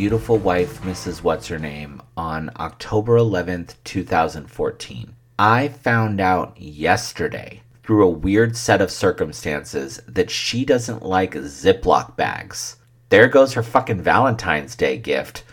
Beautiful wife, Mrs. What's Her Name, on October 11th, 2014. I found out yesterday through a weird set of circumstances that she doesn't like Ziploc bags. There goes her fucking Valentine's Day gift.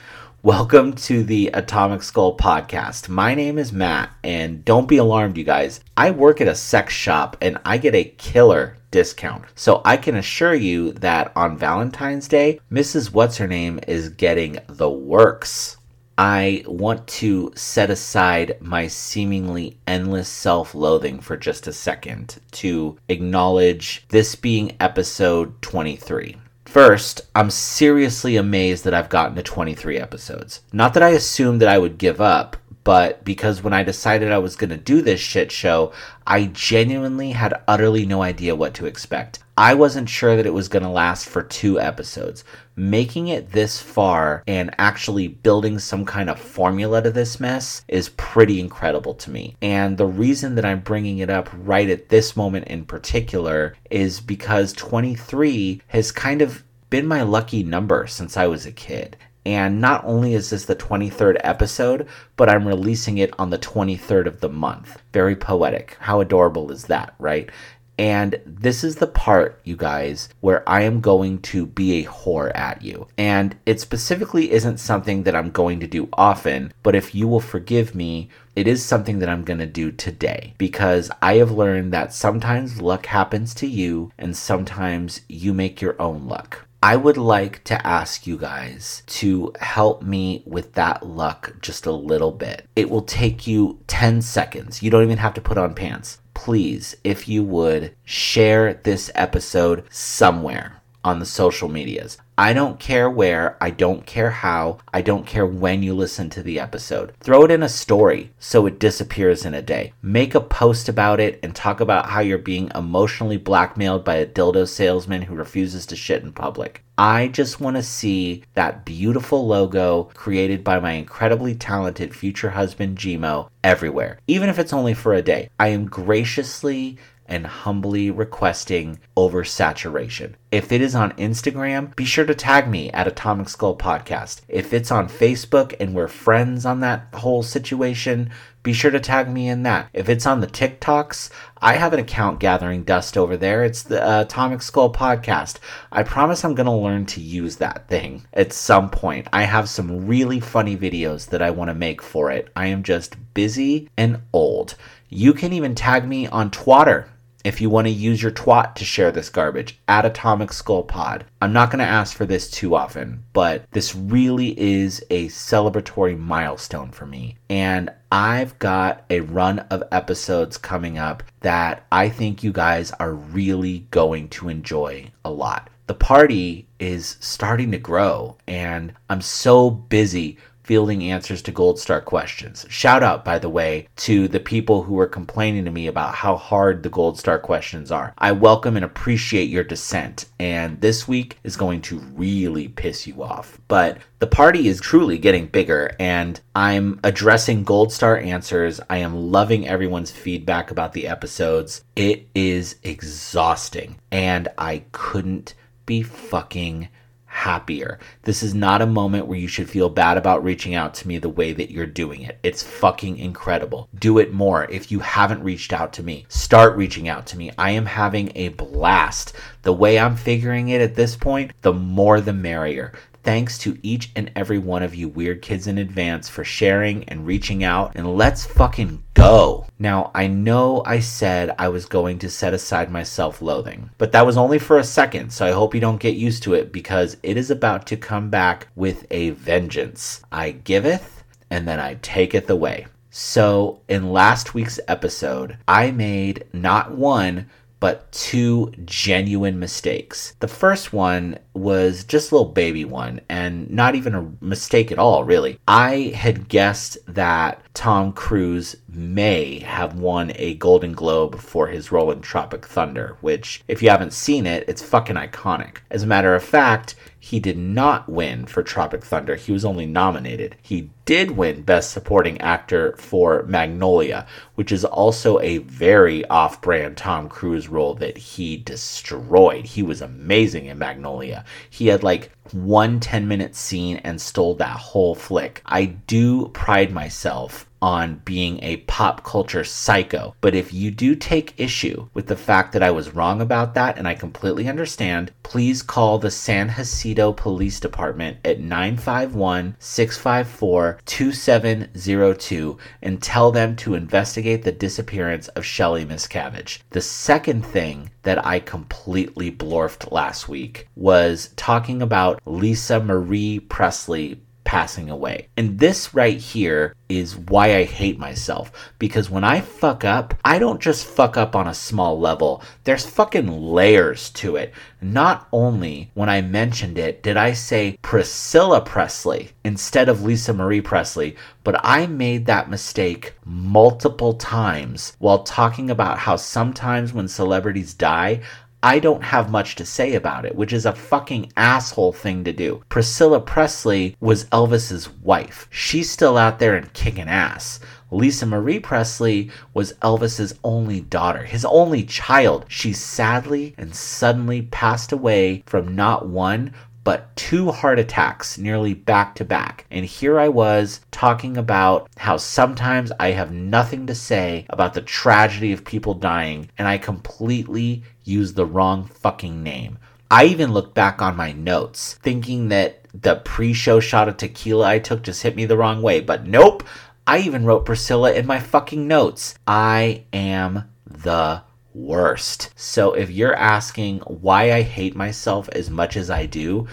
Welcome to the Atomic Skull podcast. My name is Matt, and don't be alarmed, you guys. I work at a sex shop and I get a killer discount. So I can assure you that on Valentine's Day, Mrs. What's Her Name is getting the works. I want to set aside my seemingly endless self loathing for just a second to acknowledge this being episode 23. First, I'm seriously amazed that I've gotten to 23 episodes. Not that I assumed that I would give up, but because when I decided I was going to do this shit show, I genuinely had utterly no idea what to expect. I wasn't sure that it was going to last for two episodes. Making it this far and actually building some kind of formula to this mess is pretty incredible to me. And the reason that I'm bringing it up right at this moment in particular is because 23 has kind of been my lucky number since I was a kid. And not only is this the 23rd episode, but I'm releasing it on the 23rd of the month. Very poetic. How adorable is that, right? And this is the part, you guys, where I am going to be a whore at you. And it specifically isn't something that I'm going to do often, but if you will forgive me, it is something that I'm going to do today because I have learned that sometimes luck happens to you and sometimes you make your own luck. I would like to ask you guys to help me with that luck just a little bit. It will take you 10 seconds. You don't even have to put on pants. Please, if you would, share this episode somewhere on the social medias. I don't care where, I don't care how, I don't care when you listen to the episode. Throw it in a story so it disappears in a day. Make a post about it and talk about how you're being emotionally blackmailed by a dildo salesman who refuses to shit in public. I just want to see that beautiful logo created by my incredibly talented future husband Gmo everywhere, even if it's only for a day. I am graciously and humbly requesting oversaturation. If it is on Instagram, be sure to tag me at Atomic Skull Podcast. If it's on Facebook and we're friends on that whole situation, be sure to tag me in that. If it's on the TikToks, I have an account gathering dust over there. It's the uh, Atomic Skull Podcast. I promise I'm going to learn to use that thing at some point. I have some really funny videos that I want to make for it. I am just busy and old. You can even tag me on Twitter if you want to use your twat to share this garbage at Atomic Skull Pod. I'm not going to ask for this too often, but this really is a celebratory milestone for me. And I've got a run of episodes coming up that I think you guys are really going to enjoy a lot. The party is starting to grow, and I'm so busy fielding answers to Gold Star questions. Shout out, by the way, to the people who were complaining to me about how hard the Gold Star questions are. I welcome and appreciate your dissent, and this week is going to really piss you off. But the party is truly getting bigger, and I'm addressing Gold Star answers. I am loving everyone's feedback about the episodes. It is exhausting, and I couldn't be fucking happier. This is not a moment where you should feel bad about reaching out to me the way that you're doing it. It's fucking incredible. Do it more. If you haven't reached out to me, start reaching out to me. I am having a blast. The way I'm figuring it at this point, the more the merrier. Thanks to each and every one of you weird kids in advance for sharing and reaching out, and let's fucking go. Now, I know I said I was going to set aside my self loathing, but that was only for a second, so I hope you don't get used to it because it is about to come back with a vengeance. I giveth, and then I taketh away. So, in last week's episode, I made not one, but two genuine mistakes. The first one was just a little baby one and not even a mistake at all, really. I had guessed that Tom Cruise may have won a Golden Globe for his role in Tropic Thunder, which, if you haven't seen it, it's fucking iconic. As a matter of fact, he did not win for Tropic Thunder. He was only nominated. He did win Best Supporting Actor for Magnolia, which is also a very off brand Tom Cruise role that he destroyed. He was amazing in Magnolia. He had like one 10 minute scene and stole that whole flick. I do pride myself on being a pop culture psycho. But if you do take issue with the fact that I was wrong about that, and I completely understand, please call the San Jacinto Police Department at 951 654 2702 and tell them to investigate the disappearance of Shelly Miscavige. The second thing that I completely blorfed last week was talking about Lisa Marie Presley passing away. And this right here is why I hate myself. Because when I fuck up, I don't just fuck up on a small level, there's fucking layers to it. Not only when I mentioned it did I say Priscilla Presley instead of Lisa Marie Presley, but I made that mistake multiple times while talking about how sometimes when celebrities die, I don't have much to say about it, which is a fucking asshole thing to do. Priscilla Presley was Elvis's wife. She's still out there and kicking ass. Lisa Marie Presley was Elvis's only daughter, his only child. She sadly and suddenly passed away from not one, but two heart attacks nearly back to back. And here I was talking about how sometimes I have nothing to say about the tragedy of people dying, and I completely use the wrong fucking name. I even looked back on my notes thinking that the pre show shot of tequila I took just hit me the wrong way, but nope. I even wrote Priscilla in my fucking notes. I am the worst. So if you're asking why I hate myself as much as I do,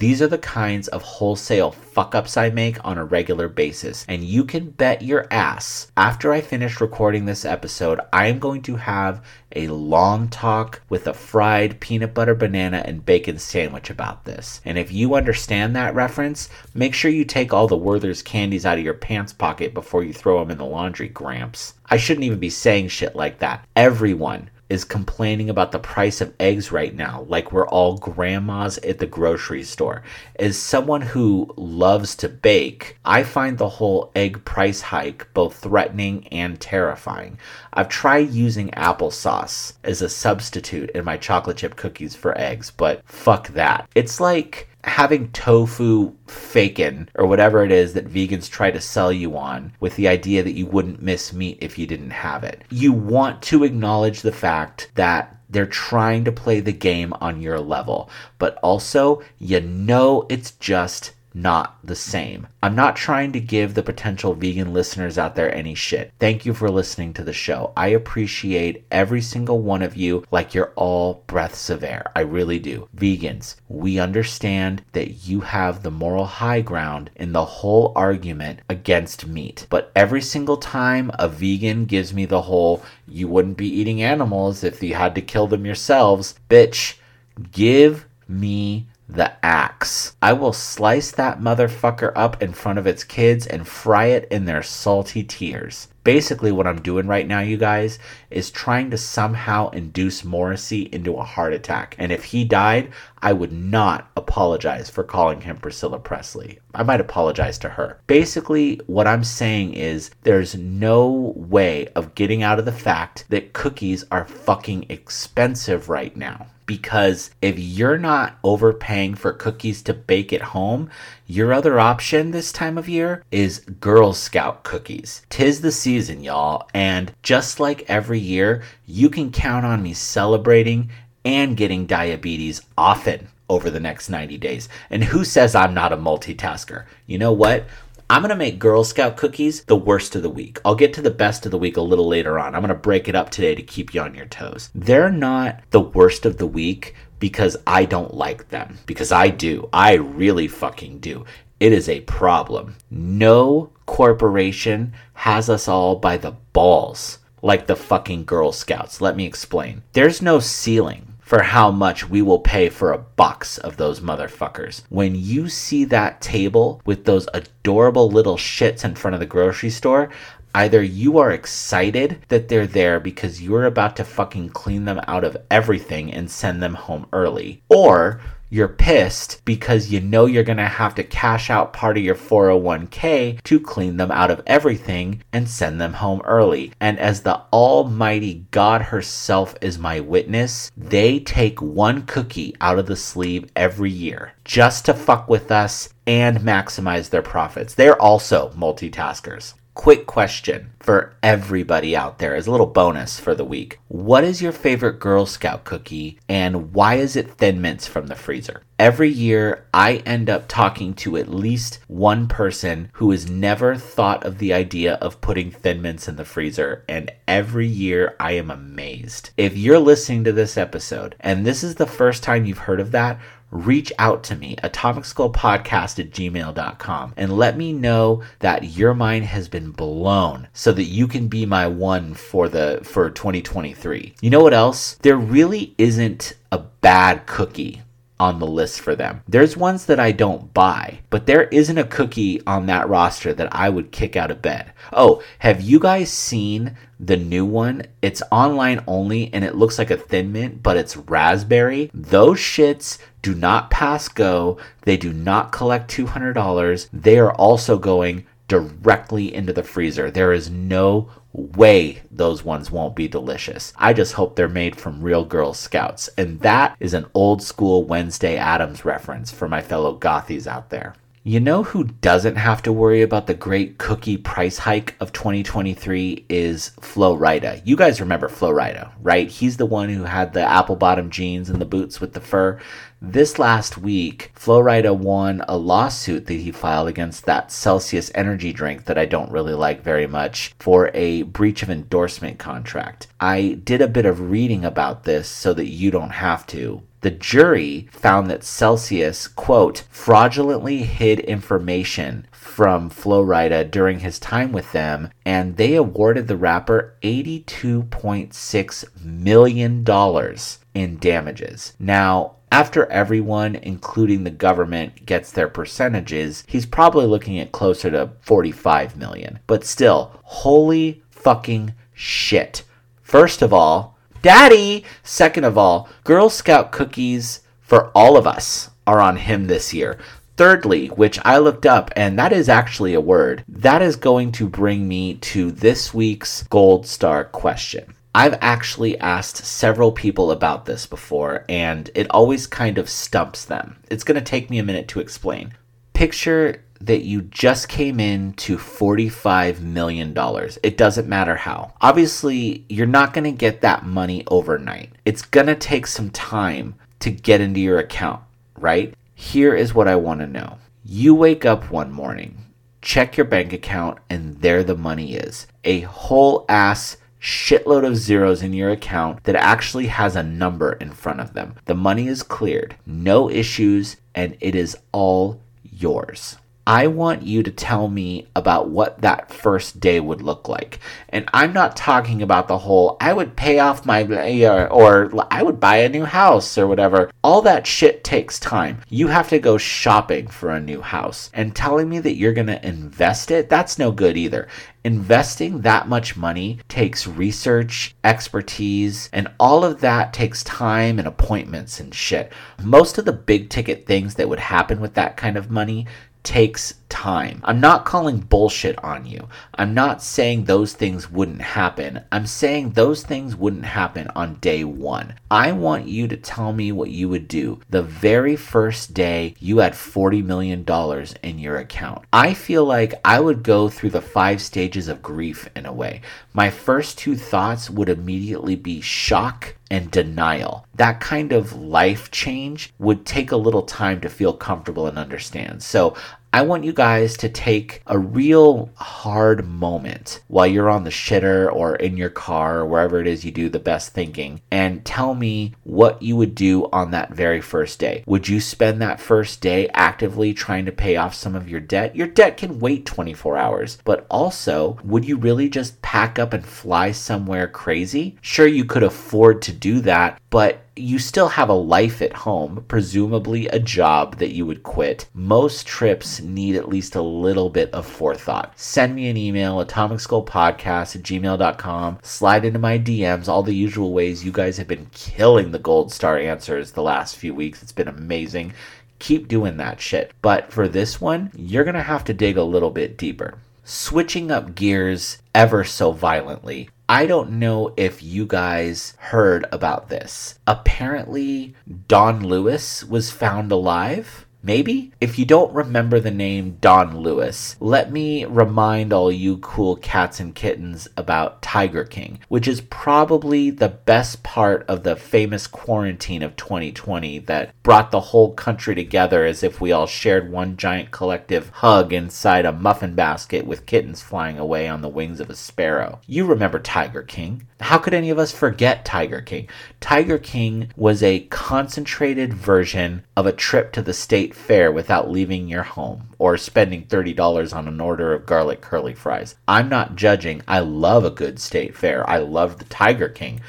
these are the kinds of wholesale fuck ups I make on a regular basis. And you can bet your ass, after I finish recording this episode, I am going to have a long talk with a fried peanut butter banana and bacon sandwich about this. And if you understand that reference, make sure you take all the Werther's candies out of your pants pocket before you throw them in the laundry, Gramps. I shouldn't even be saying shit like that. Everyone is complaining about the price of eggs right now, like we're all grandmas at the grocery store. As someone who loves to bake, I find the whole egg price hike both threatening and terrifying. I've tried using applesauce as a substitute in my chocolate chip cookies for eggs, but fuck that. It's like having tofu fakin or whatever it is that vegans try to sell you on with the idea that you wouldn't miss meat if you didn't have it. You want to acknowledge the fact that they're trying to play the game on your level, but also you know it's just not the same. I'm not trying to give the potential vegan listeners out there any shit. Thank you for listening to the show. I appreciate every single one of you like you're all breaths of air. I really do. Vegans, we understand that you have the moral high ground in the whole argument against meat. But every single time a vegan gives me the whole, you wouldn't be eating animals if you had to kill them yourselves, bitch, give me the axe. I will slice that motherfucker up in front of its kids and fry it in their salty tears. Basically, what I'm doing right now, you guys, is trying to somehow induce Morrissey into a heart attack. And if he died, I would not apologize for calling him Priscilla Presley. I might apologize to her. Basically, what I'm saying is there's no way of getting out of the fact that cookies are fucking expensive right now because if you're not overpaying for cookies to bake at home, your other option this time of year is Girl Scout cookies. Tis the season, y'all, and just like every year, you can count on me celebrating and getting diabetes often over the next 90 days. And who says I'm not a multitasker? You know what? I'm going to make Girl Scout cookies the worst of the week. I'll get to the best of the week a little later on. I'm going to break it up today to keep you on your toes. They're not the worst of the week because I don't like them, because I do. I really fucking do. It is a problem. No corporation has us all by the balls like the fucking Girl Scouts. Let me explain. There's no ceiling for how much we will pay for a box of those motherfuckers. When you see that table with those adorable little shits in front of the grocery store, either you are excited that they're there because you're about to fucking clean them out of everything and send them home early, or You're pissed because you know you're going to have to cash out part of your 401k to clean them out of everything and send them home early. And as the Almighty God herself is my witness, they take one cookie out of the sleeve every year just to fuck with us and maximize their profits. They're also multitaskers. Quick question for everybody out there as a little bonus for the week. What is your favorite Girl Scout cookie and why is it Thin Mints from the freezer? Every year, I end up talking to at least one person who has never thought of the idea of putting Thin Mints in the freezer, and every year I am amazed. If you're listening to this episode and this is the first time you've heard of that, reach out to me, atomicskullpodcast at gmail.com, and let me know that your mind has been blown so that you can be my one for the for 2023. You know what else? There really isn't a bad cookie on the list for them. There's ones that I don't buy, but there isn't a cookie on that roster that I would kick out of bed. Oh, have you guys seen the new one? It's online only and it looks like a thin mint, but it's raspberry. Those shits do not pass go. They do not collect $200. They are also going directly into the freezer. There is no way those ones won't be delicious. I just hope they're made from real Girl Scouts. And that is an old school Wednesday Addams reference for my fellow gothies out there. You know who doesn't have to worry about the great cookie price hike of 2023 is Flo Rida. You guys remember Flo Rida, right? He's the one who had the apple bottom jeans and the boots with the fur. This last week, Flo Rida won a lawsuit that he filed against that Celsius energy drink that I don't really like very much for a breach of endorsement contract. I did a bit of reading about this so that you don't have to, the jury found that Celsius, quote, fraudulently hid information from Flo Rida during his time with them, and they awarded the rapper $82.6 million in damages. Now, after everyone, including the government, gets their percentages, he's probably looking at closer to 45 million. But still, holy fucking shit. First of all, Daddy! Second of all, Girl Scout cookies for all of us are on him this year. Thirdly, which I looked up, and that is actually a word, that is going to bring me to this week's Gold Star question. I've actually asked several people about this before, and it always kind of stumps them. It's going to take me a minute to explain. Picture that you just came in to $45 million. It doesn't matter how. Obviously, you're not going to get that money overnight. It's going to take some time to get into your account, right? Here is what I want to know. You wake up one morning, check your bank account, and there the money is. A whole ass shitload of zeros in your account that actually has a number in front of them. The money is cleared, no issues, and it is all yours. I want you to tell me about what that first day would look like. And I'm not talking about the whole, I would pay off my, or, or I would buy a new house or whatever. All that shit takes time. You have to go shopping for a new house. And telling me that you're going to invest it, that's no good either. Investing that much money takes research, expertise, and all of that takes time and appointments and shit. Most of the big ticket things that would happen with that kind of money takes time. I'm not calling bullshit on you. I'm not saying those things wouldn't happen. I'm saying those things wouldn't happen on day one. I want you to tell me what you would do the very first day you had $40 million in your account. I feel like I would go through the five stages of grief in a way. My first two thoughts would immediately be shock and denial. That kind of life change would take a little time to feel comfortable and understand. So I want you guys to take a real hard moment while you're on the shitter or in your car or wherever it is you do the best thinking and tell me what you would do on that very first day. Would you spend that first day actively trying to pay off some of your debt? Your debt can wait 24 hours, but also, would you really just pack up and fly somewhere crazy? Sure, you could afford to do that, but you still have a life at home, presumably a job that you would quit. Most trips need at least a little bit of forethought. Send me an email, atomicskullpodcast at gmail.com. Slide into my DMs, all the usual ways you guys have been killing the gold star answers the last few weeks. It's been amazing. Keep doing that shit. But for this one, you're going to have to dig a little bit deeper. Switching up gears ever so violently, I don't know if you guys heard about this. Apparently, Don Lewis was found alive. Maybe? If you don't remember the name Don Lewis, let me remind all you cool cats and kittens about Tiger King, which is probably the best part of the famous quarantine of 2020 that brought the whole country together as if we all shared one giant collective hug inside a muffin basket with kittens flying away on the wings of a sparrow. You remember Tiger King. How could any of us forget Tiger King? Tiger King was a concentrated version of a trip to the state fair without leaving your home or spending $30 on an order of garlic curly fries. I'm not judging. I love a good state fair. I love the Tiger King.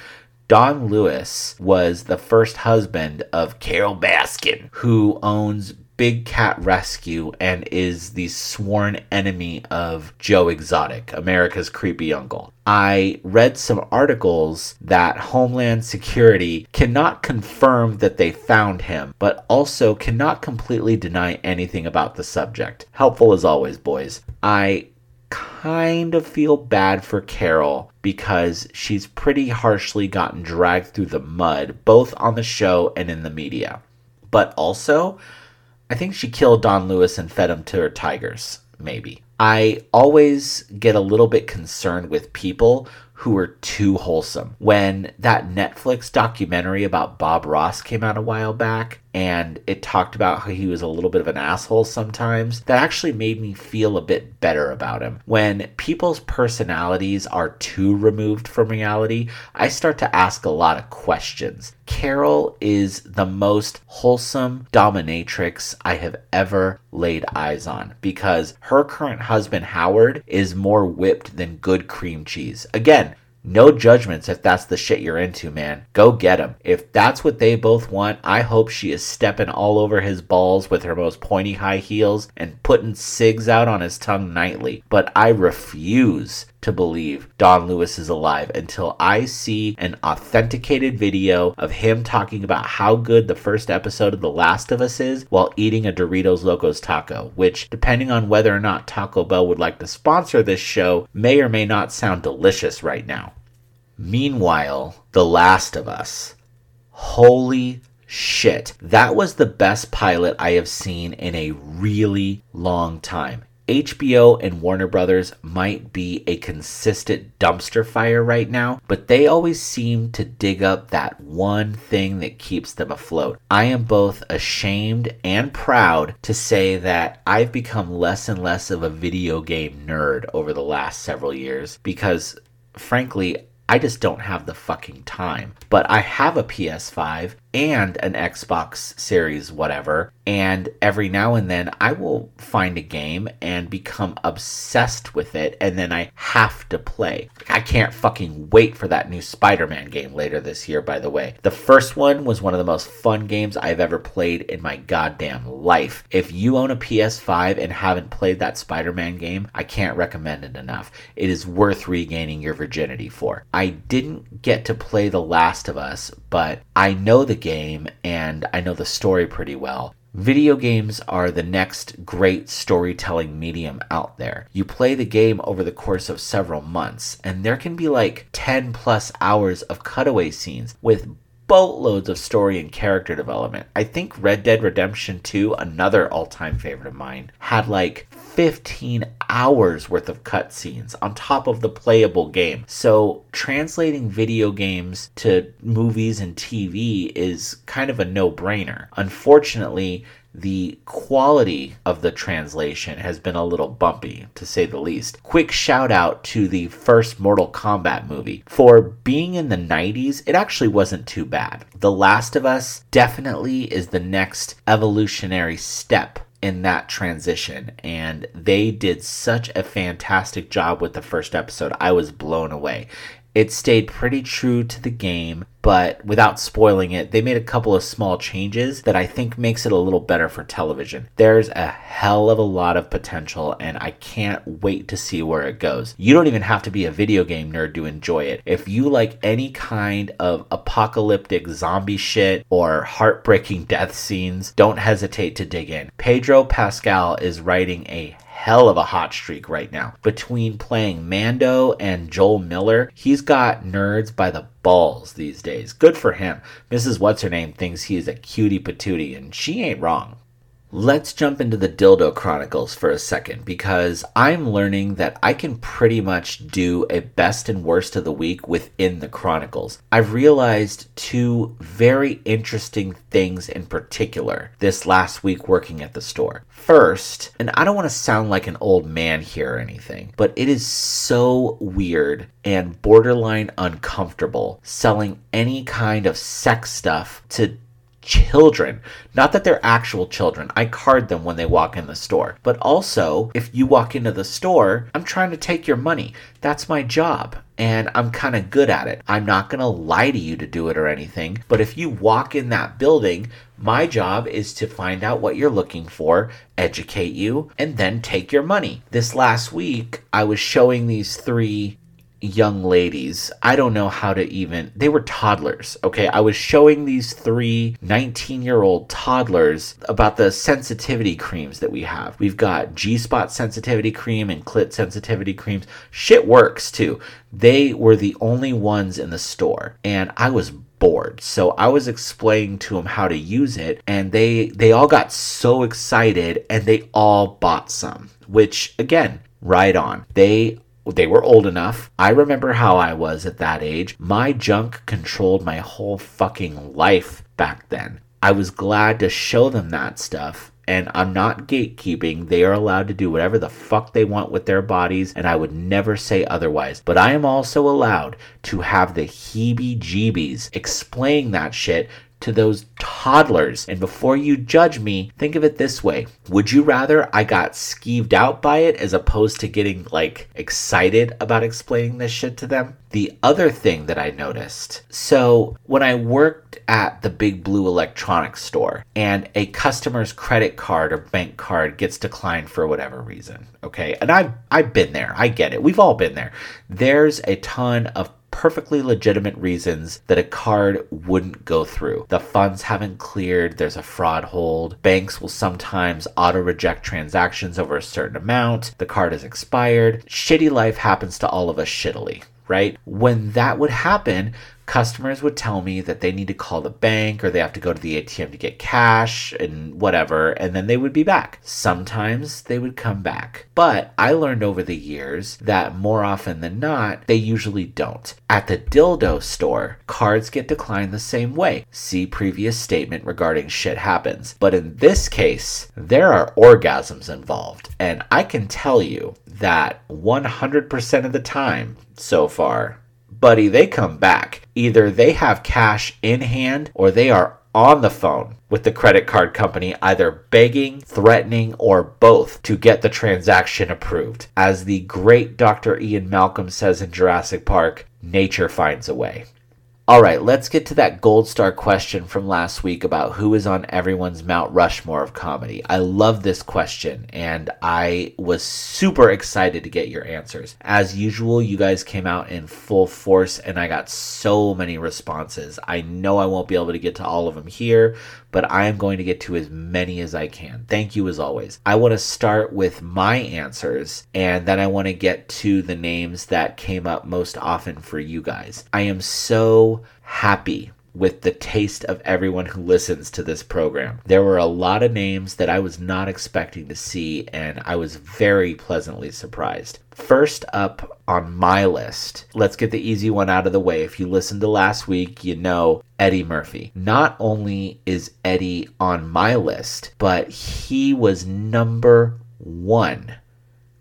Don Lewis was the first husband of Carole Baskin, who owns Big Cat Rescue and is the sworn enemy of Joe Exotic, America's creepy uncle. I read some articles that Homeland Security cannot confirm that they found him, but also cannot completely deny anything about the subject. Helpful as always, boys. I kind of feel bad for Carole because she's pretty harshly gotten dragged through the mud, both on the show and in the media. But also, I think she killed Don Lewis and fed him to her tigers, maybe. I always get a little bit concerned with people who are too wholesome. When that Netflix documentary about Bob Ross came out a while back, and it talked about how he was a little bit of an asshole sometimes, that actually made me feel a bit better about him. When people's personalities are too removed from reality, I start to ask a lot of questions. Carole is the most wholesome dominatrix I have ever laid eyes on because her current husband, Howard, is more whipped than good cream cheese. Again, no judgments if that's the shit you're into, man. Go get him. If that's what they both want, I hope she is stepping all over his balls with her most pointy high heels and putting cigs out on his tongue nightly. But I refuse to believe Don Lewis is alive until I see an authenticated video of him talking about how good the first episode of The Last of Us is while eating a Doritos Locos taco, which, depending on whether or not Taco Bell would like to sponsor this show, may or may not sound delicious right now. Meanwhile, The Last of Us. Holy shit. That was the best pilot I have seen in a really long time. HBO and Warner Brothers might be a consistent dumpster fire right now, but they always seem to dig up that one thing that keeps them afloat. I am both ashamed and proud to say that I've become less and less of a video game nerd over the last several years because, frankly, I just don't have the fucking time. But I have a PS5 and an Xbox Series, whatever. And every now and then I will find a game and become obsessed with it, and then I have to play. I can't fucking wait for that new Spider Man game later this year, by the way. The first one was one of the most fun games I've ever played in my goddamn life. If you own a PS5 and haven't played that Spider Man game, I can't recommend it enough. It is worth regaining your virginity for. I didn't get to play The Last of Us, but I know the game and I know the story pretty well. Video games are the next great storytelling medium out there. You play the game over the course of several months, and there can be like 10 plus hours of cutaway scenes with boatloads of story and character development. I think Red Dead Redemption 2, another all time favorite of mine, had like 15 hours worth of cutscenes on top of the playable game. So, translating video games to movies and TV is kind of a no brainer. Unfortunately, the quality of the translation has been a little bumpy, to say the least. Quick shout out to the first Mortal Kombat movie. For being in the 90s, it actually wasn't too bad. The Last of Us definitely is the next evolutionary step in that transition and they did such a fantastic job with the first episode. I was blown away. It stayed pretty true to the game, but without spoiling it, they made a couple of small changes that I think makes it a little better for television. There's a hell of a lot of potential, and I can't wait to see where it goes. You don't even have to be a video game nerd to enjoy it. If you like any kind of apocalyptic zombie shit or heartbreaking death scenes, don't hesitate to dig in. Pedro Pascal is writing a hell of a hot streak right now. Between playing Mando and Joel Miller, he's got nerds by the balls these days. Good for him. Mrs. What's Her Name thinks he is a cutie patootie, and she ain't wrong. Let's jump into the Dildo Chronicles for a second because I'm learning that I can pretty much do a best and worst of the week within the Chronicles. I've realized two very interesting things in particular this last week working at the store. First, and I don't want to sound like an old man here or anything, but it is so weird and borderline uncomfortable selling any kind of sex stuff to children. Not that they're actual children. I card them when they walk in the store. But also, if you walk into the store, I'm trying to take your money. That's my job. And I'm kind of good at it. I'm not going to lie to you to do it or anything. But if you walk in that building, my job is to find out what you're looking for, educate you, and then take your money. This last week, I was showing these three young ladies. I don't know how to even, they were toddlers. Okay. I was showing these three 19 year old toddlers about the sensitivity creams that we have. We've got G spot sensitivity cream and clit sensitivity creams. Shit works too. They were the only ones in the store and I was bored. So I was explaining to them how to use it and they they all got so excited and they all bought some, which again, right on. They they were old enough. I remember how I was at that age. My junk controlled my whole fucking life back then. I was glad to show them that stuff. And I'm not gatekeeping. They are allowed to do whatever the fuck they want with their bodies, and I would never say otherwise. But I am also allowed to have the heebie jeebies explaining that shit to those toddlers. And before you judge me, think of it this way Would you rather I got skeeved out by it as opposed to getting like excited about explaining this shit to them? The other thing that I noticed so when I worked at the big blue electronics store and a customer's credit card or bank card gets declined for whatever reason, okay, and I've, I've been there, I get it, we've all been there. There's a ton of perfectly legitimate reasons that a card wouldn't go through. The funds haven't cleared, there's a fraud hold, banks will sometimes auto reject transactions over a certain amount, the card is expired. Shitty life happens to all of us shittily right? When that would happen, customers would tell me that they need to call the bank or they have to go to the ATM to get cash and whatever, and then they would be back. Sometimes they would come back. But I learned over the years that more often than not, they usually don't. At the dildo store, cards get declined the same way. See previous statement regarding shit happens. But in this case, there are orgasms involved. And I can tell you that 100% of the time so far, buddy, they come back. Either they have cash in hand or they are on the phone with the credit card company, either begging, threatening, or both to get the transaction approved. As the great Dr. Ian Malcolm says in Jurassic Park, nature finds a way. All right, let's get to that gold star question from last week about who is on everyone's Mount Rushmore of comedy. I love this question and I was super excited to get your answers. As usual, you guys came out in full force and I got so many responses. I know I won't be able to get to all of them here, but I am going to get to as many as I can. Thank you as always. I want to start with my answers and then I want to get to the names that came up most often for you guys. I am so happy with the taste of everyone who listens to this program. There were a lot of names that I was not expecting to see, and I was very pleasantly surprised. First up on my list, let's get the easy one out of the way. If you listened to last week, you know Eddie Murphy. Not only is Eddie on my list, but he was number one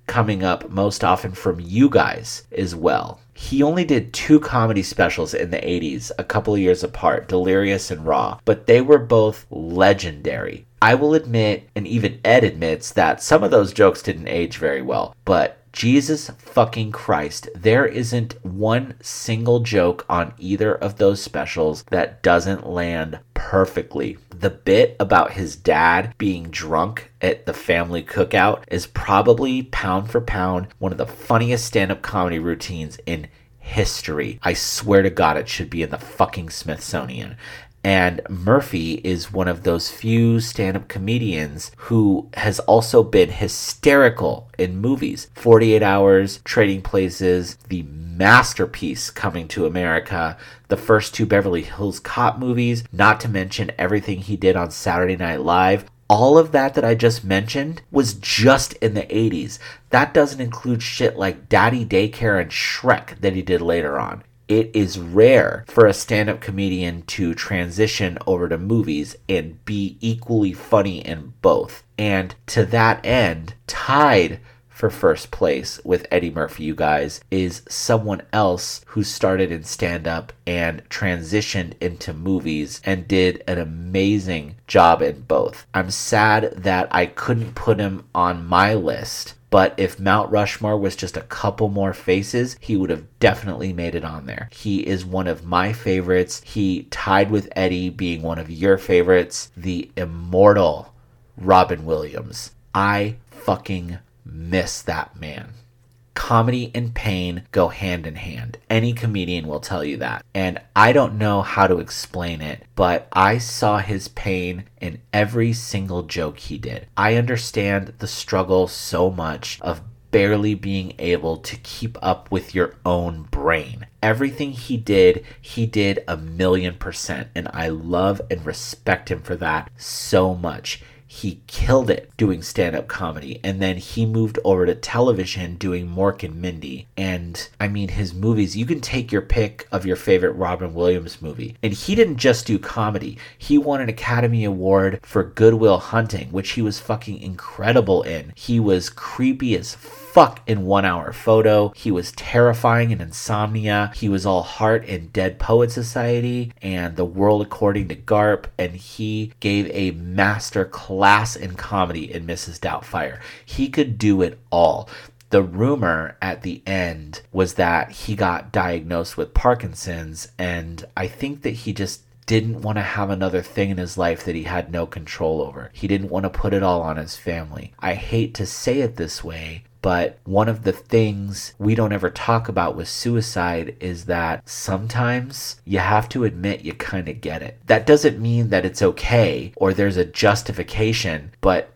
coming up most often from you guys as well. He only did two comedy specials in the 80s, a couple of years apart, Delirious and Raw, but they were both legendary. I will admit, and even Ed admits, that some of those jokes didn't age very well, but Jesus fucking Christ, there isn't one single joke on either of those specials that doesn't land perfectly. The bit about his dad being drunk at the family cookout is probably pound for pound one of the funniest stand up comedy routines in history. I swear to God, it should be in the fucking Smithsonian. And Murphy is one of those few stand up comedians who has also been hysterical in movies. 48 Hours, Trading Places, the masterpiece coming to America, the first two Beverly Hills Cop movies, not to mention everything he did on Saturday Night Live all of that that I just mentioned was just in the 80s. That doesn't include shit like Daddy Daycare and Shrek that he did later on. It is rare for a stand up comedian to transition over to movies and be equally funny in both. And to that end, tied for first place with Eddie Murphy, you guys, is someone else who started in stand up and transitioned into movies and did an amazing job in both. I'm sad that I couldn't put him on my list. But if Mount Rushmore was just a couple more faces, he would have definitely made it on there. He is one of my favorites. He tied with Eddie being one of your favorites, the immortal Robin Williams. I fucking miss that man. Comedy and pain go hand in hand. Any comedian will tell you that. And I don't know how to explain it, but I saw his pain in every single joke he did. I understand the struggle so much of barely being able to keep up with your own brain. Everything he did, he did a million percent, and I love and respect him for that so much he killed it doing stand up comedy. And then he moved over to television doing Mork and Mindy. And I mean, his movies, you can take your pick of your favorite Robin Williams movie. And he didn't just do comedy, he won an Academy Award for Good Will Hunting, which he was fucking incredible in. He was creepy as fuck in One Hour Photo. He was terrifying in Insomnia. He was all heart in Dead Poet Society and The World According to Garp. And he gave a master class in comedy in Mrs. Doubtfire. He could do it all the rumor at the end was that he got diagnosed with Parkinson's, and I think that he just didn't want to have another thing in his life that he had no control over. He didn't want to put it all on his family. I hate to say it this way, but one of the things we don't ever talk about with suicide is that sometimes you have to admit you kind of get it. That doesn't mean that it's okay or there's a justification, but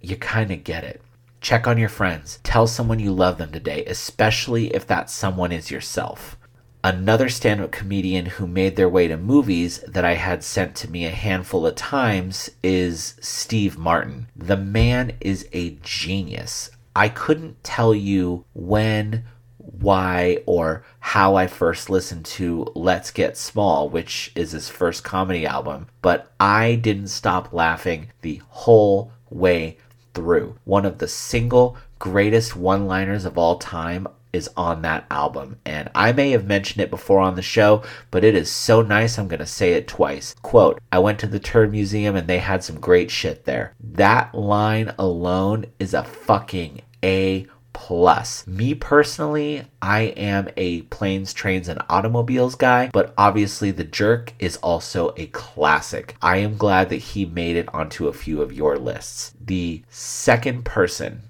you kind of get it. Check on your friends. Tell someone you love them today, especially if that someone is yourself. Another stand up comedian who made their way to movies that I had sent to me a handful of times is Steve Martin. The man is a genius. I couldn't tell you when, why, or how I first listened to Let's Get Small, which is his first comedy album, but I didn't stop laughing the whole way through. One of the single greatest one liners of all time is on that album. And I may have mentioned it before on the show, but it is so nice I'm going to say it twice. Quote, I went to the Turd Museum and they had some great shit there. That line alone is a fucking A plus. Me personally, I am a planes, trains, and automobiles guy, but obviously The Jerk is also a classic. I am glad that he made it onto a few of your lists. The second person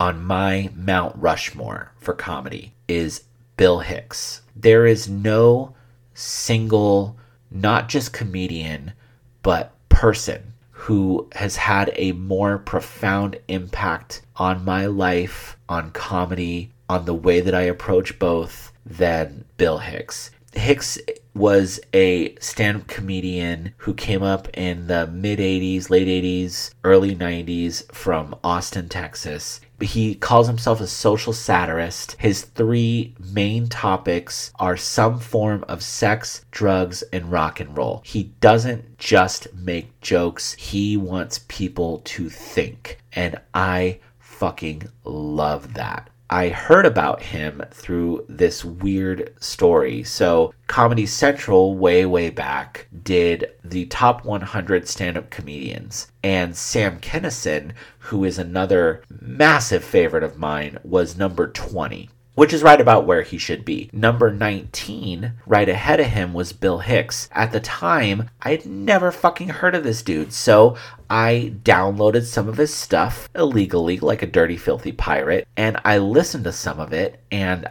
on my Mount Rushmore for comedy is Bill Hicks. There is no single, not just comedian, but person who has had a more profound impact on my life, on comedy, on the way that I approach both than Bill Hicks. Hicks was a stand up comedian who came up in the mid 80s, late 80s, early 90s from Austin, Texas. He calls himself a social satirist. His three main topics are some form of sex, drugs, and rock and roll. He doesn't just make jokes, he wants people to think. And I fucking love that. I heard about him through this weird story. So, Comedy Central, way, way back, did the top 100 stand up comedians. And Sam Kinison, who is another massive favorite of mine, was number 20 which is right about where he should be. Number 19, right ahead of him, was Bill Hicks. At the time, I had never fucking heard of this dude, so I downloaded some of his stuff illegally, like a dirty, filthy pirate, and I listened to some of it, and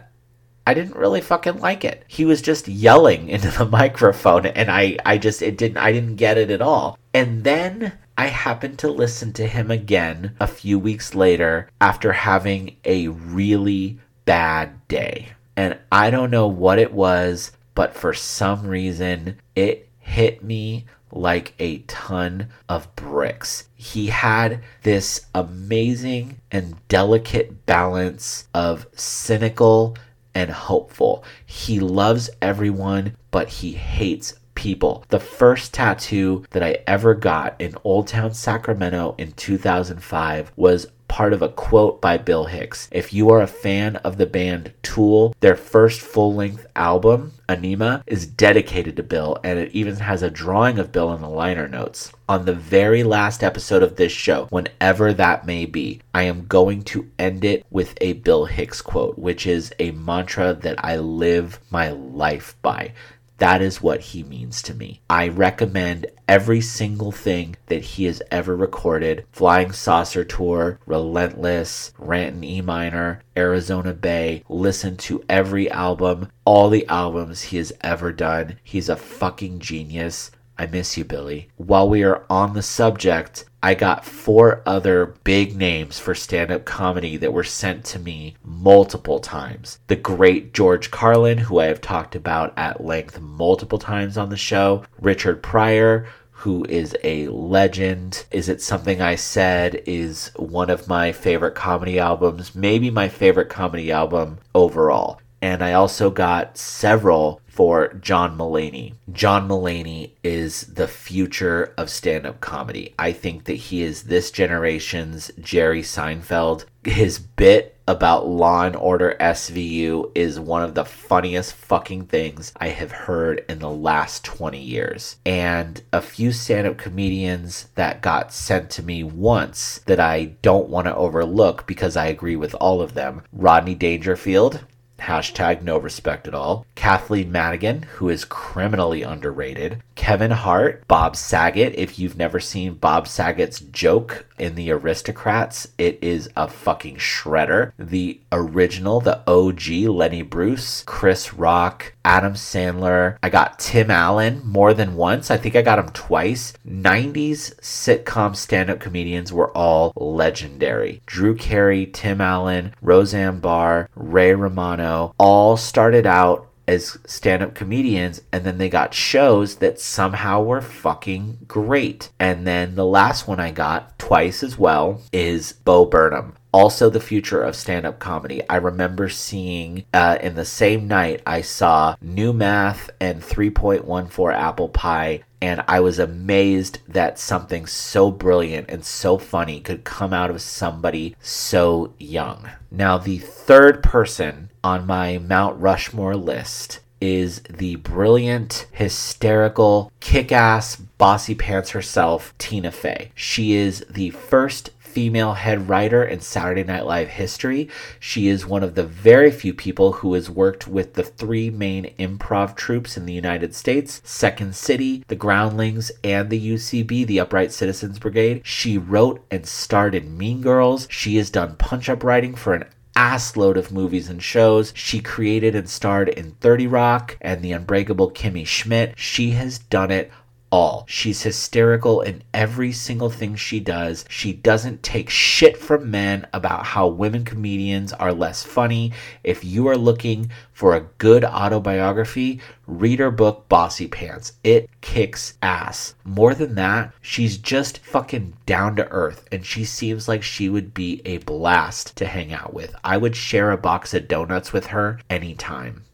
I didn't really fucking like it. He was just yelling into the microphone and I I just it didn't I didn't get it at all. And then I happened to listen to him again a few weeks later after having a really bad day. And I don't know what it was, but for some reason, it hit me like a ton of bricks. He had this amazing and delicate balance of cynical and hopeful. He loves everyone, but he hates people. The first tattoo that I ever got in Old Town Sacramento in 2005 was part of a quote by Bill Hicks. If you are a fan of the band Tool, their first full length album, Ænima, is dedicated to Bill and it even has a drawing of Bill in the liner notes. On the very last episode of this show, whenever that may be, I am going to end it with a Bill Hicks quote, which is a mantra that I live my life by. That is what he means to me. I recommend every single thing that he has ever recorded Flying Saucer Tour, Relentless, Rant in E Minor, Arizona Bay. Listen to every album, all the albums he has ever done. He's a fucking genius. I miss you, Billy. While we are on the subject, I got four other big names for stand up comedy that were sent to me multiple times. The great George Carlin, who I have talked about at length multiple times on the show, Richard Pryor, who is a legend. Is It Something I Said is one of my favorite comedy albums, maybe my favorite comedy album overall. And I also got several for John Mulaney. John Mulaney is the future of stand up comedy. I think that he is this generation's Jerry Seinfeld. His bit about Law and Order SVU is one of the funniest fucking things I have heard in the last 20 years. And a few stand up comedians that got sent to me once that I don't want to overlook because I agree with all of them Rodney Dangerfield hashtag no respect at all, Kathleen Madigan, who is criminally underrated, Kevin Hart, Bob Saget. If you've never seen Bob Saget's joke in The Aristocrats, it is a fucking shredder. The original, the OG, Lenny Bruce, Chris Rock, Adam Sandler. I got Tim Allen more than once. I think I got him twice. 90s sitcom stand up comedians were all legendary. Drew Carey, Tim Allen, Roseanne Barr, Ray Romano all started out as stand up comedians, and then they got shows that somehow were fucking great. And then the last one I got twice as well is Bo Burnham also the future of stand-up comedy. I remember seeing uh, in the same night I saw New Math and 3.14 Apple Pie and I was amazed that something so brilliant and so funny could come out of somebody so young. Now the third person on my Mount Rushmore list is the brilliant, hysterical, kick ass, bossy pants herself, Tina Fey. She is the first female head writer in Saturday Night Live history. She is one of the very few people who has worked with the three main improv troupes in the United States Second City, the Groundlings, and the UCB, the Upright Citizens Brigade. She wrote and starred in Mean Girls. She has done punch up writing for an assload of movies and shows. She created and starred in 30 Rock and The Unbreakable Kimmy Schmidt. She has done it all. She's hysterical in every single thing she does. She doesn't take shit from men about how women comedians are less funny. If you are looking for a good autobiography, read her book Bossypants. It kicks ass. More than that, she's just fucking down to earth and she seems like she would be a blast to hang out with. I would share a box of donuts with her anytime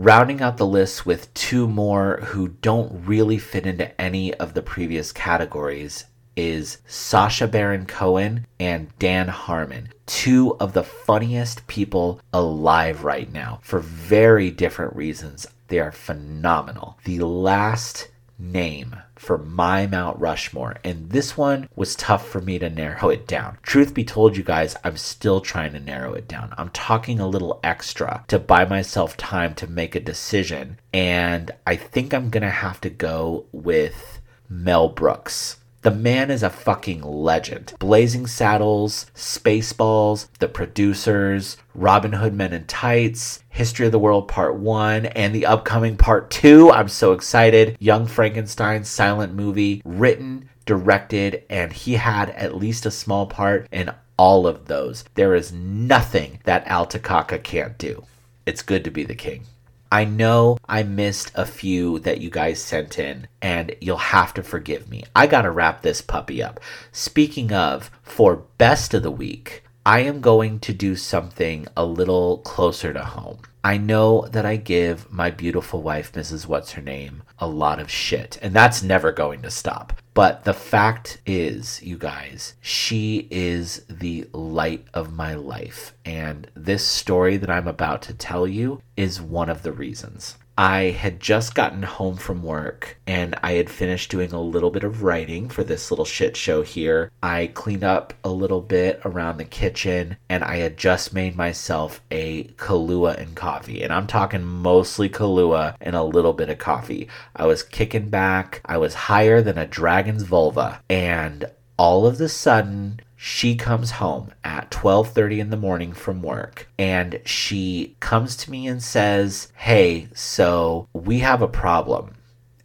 rounding out the list with two more who don't really fit into any of the previous categories is Sacha Baron Cohen and Dan Harmon, two of the funniest people alive right now for very different reasons. They are phenomenal. The last name for my Mount Rushmore, and this one was tough for me to narrow it down. Truth be told, you guys, I'm still trying to narrow it down. I'm talking a little extra to buy myself time to make a decision, and I think I'm gonna have to go with Mel Brooks. The man is a fucking legend. Blazing Saddles, Spaceballs, The Producers, Robin Hood Men in Tights, History of the World Part 1, and the upcoming Part 2. I'm so excited. Young Frankenstein silent movie, written, directed, and he had at least a small part in all of those. There is nothing that Al Takaka can't do. It's good to be the king. I know I missed a few that you guys sent in, and you'll have to forgive me. I gotta wrap this puppy up. Speaking of, for best of the week, I am going to do something a little closer to home. I know that I give my beautiful wife, Mrs. What's Her Name, a lot of shit, and that's never going to stop. But the fact is, you guys, she is the light of my life. And this story that I'm about to tell you is one of the reasons. I had just gotten home from work and I had finished doing a little bit of writing for this little shit show here. I cleaned up a little bit around the kitchen and I had just made myself a Kahlua and coffee. And I'm talking mostly Kahlua and a little bit of coffee. I was kicking back, I was higher than a dragon's vulva. And all of a sudden, she comes home at 12:30 in the morning from work and she comes to me and says, "Hey, so we have a problem."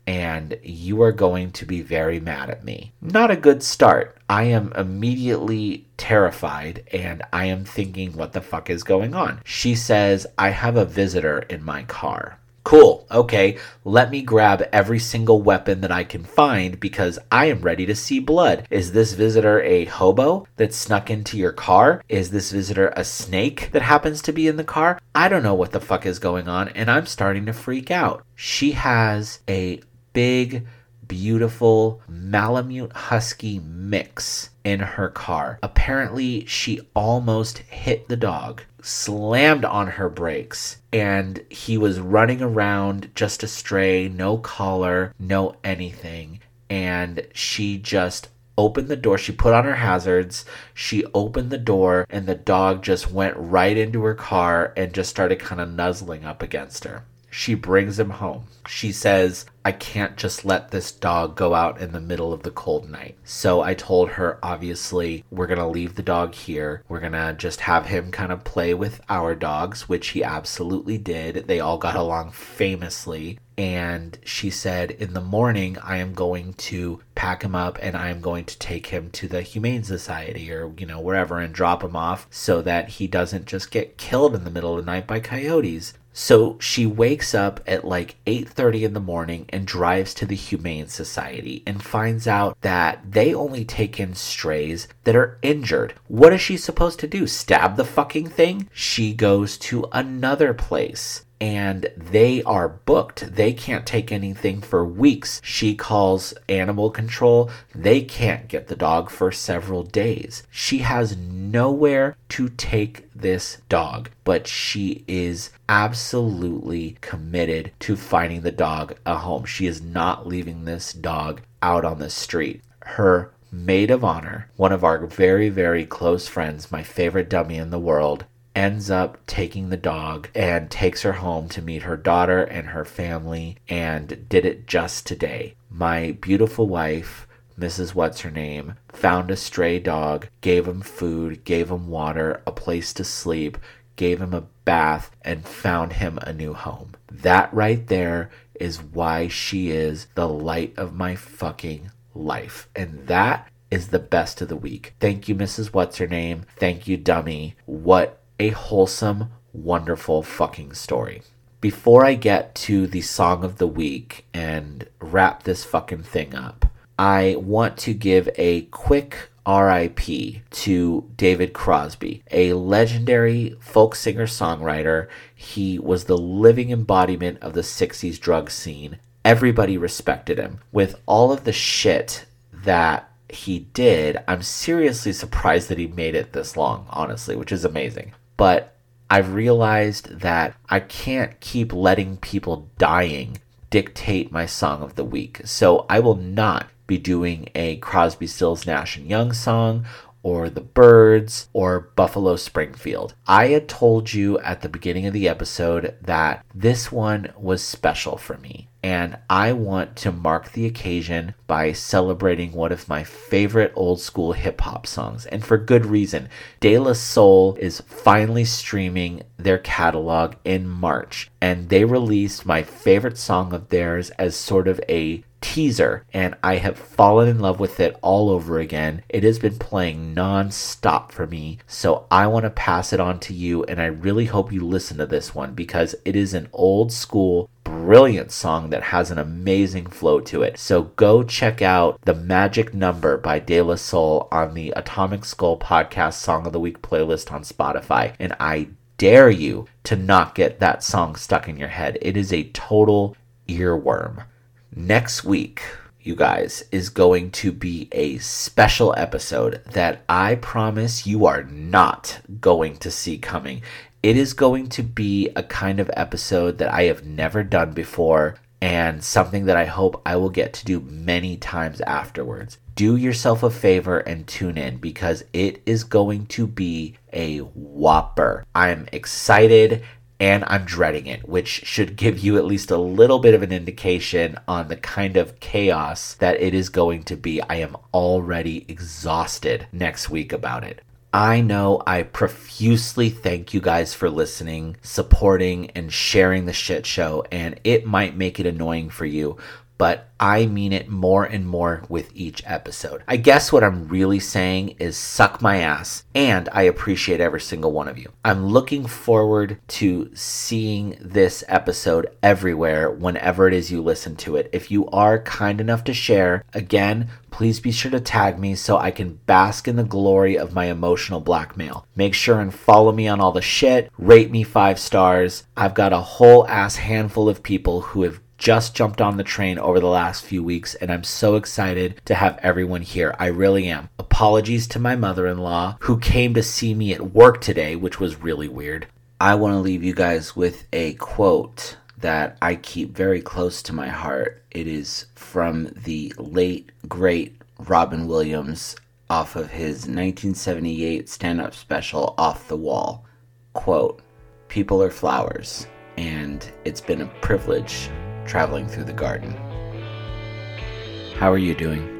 And you are going to be very mad at me. Not a good start. I am immediately terrified and I am thinking, what the fuck is going on? She says, I have a visitor in my car. Cool. Okay. Let me grab every single weapon that I can find because I am ready to see blood. Is this visitor a hobo that snuck into your car? Is this visitor a snake that happens to be in the car? I don't know what the fuck is going on and I'm starting to freak out. She has a big beautiful Malamute Husky mix in her car. Apparently, she almost hit the dog, slammed on her brakes, and he was running around just a stray, no collar, no anything. And she just opened the door. She put on her hazards. She opened the door, and the dog just went right into her car and just started kind of nuzzling up against her. She brings him home. She says, I can't just let this dog go out in the middle of the cold night. So I told her, obviously, we're going to leave the dog here. We're going to just have him kind of play with our dogs, which he absolutely did. They all got along famously. And she said, In the morning, I am going to pack him up and I am going to take him to the Humane Society or, you know, wherever and drop him off so that he doesn't just get killed in the middle of the night by coyotes. So she wakes up at like 8:30 in the morning and drives to the Humane Society and finds out that they only take in strays that are injured. What is she supposed to do? Stab the fucking thing? She goes to another place and they are booked. They can't take anything for weeks. She calls animal control. They can't get the dog for several days. She has nowhere to take this dog, but she is absolutely committed to finding the dog a home. She is not leaving this dog out on the street. Her maid of honor, one of our very, very close friends, my favorite dummy in the world, ends up taking the dog and takes her home to meet her daughter and her family and did it just today. My beautiful wife, Mrs. What's Her Name, found a stray dog, gave him food, gave him water, a place to sleep, gave him a bath, and found him a new home. That right there is why she is the light of my fucking life. And that is the best of the week. Thank you, Mrs. What's Her Name. Thank you, Dummy. What a wholesome, wonderful fucking story. Before I get to the song of the week and wrap this fucking thing up, I want to give a quick RIP to David Crosby, a legendary folk singer songwriter. He was the living embodiment of the 60s drug scene. Everybody respected him. With all of the shit that he did, I'm seriously surprised that he made it this long, honestly, which is amazing. But I've realized that I can't keep letting people dying dictate my song of the week. So I will not be doing a Crosby, Stills, Nash and Young song or the Byrds or Buffalo Springfield. I had told you at the beginning of the episode that this one was special for me. And I want to mark the occasion by celebrating one of my favorite old school hip hop songs. And for good reason. De La Soul is finally streaming their catalog in March. And they released my favorite song of theirs as sort of a teaser, and I have fallen in love with it all over again. It has been playing non stop for me, so I want to pass it on to you, and I really hope you listen to this one because it is an old school, brilliant song that has an amazing flow to it. So go check out The Magic Number by De La Soul on the Atomic Skull Podcast Song of the Week playlist on Spotify, and I dare you to not get that song stuck in your head. It is a total earworm. Next week, you guys, is going to be a special episode that I promise you are not going to see coming. It is going to be a kind of episode that I have never done before and something that I hope I will get to do many times afterwards. Do yourself a favor and tune in because it is going to be a whopper. I'm excited and I'm dreading it, which should give you at least a little bit of an indication on the kind of chaos that it is going to be. I am already exhausted next week about it. I know I profusely thank you guys for listening, supporting, and sharing the shit show, and it might make it annoying for you, but I mean it more and more with each episode. I guess what I'm really saying is suck my ass, and I appreciate every single one of you. I'm looking forward to seeing this episode everywhere whenever it is you listen to it. If you are kind enough to share, again, please be sure to tag me so I can bask in the glory of my emotional blackmail. Make sure and follow me on all the shit, rate me five stars. I've got a whole ass handful of people who have just jumped on the train over the last few weeks, and I'm so excited to have everyone here. I really am. Apologies to my mother in law who came to see me at work today, which was really weird. I want to leave you guys with a quote that I keep very close to my heart. It is from the late, great Robin Williams off of his 1978 stand up special, Off the Wall. Quote People are flowers, and it's been a privilege traveling through the garden. How are you doing?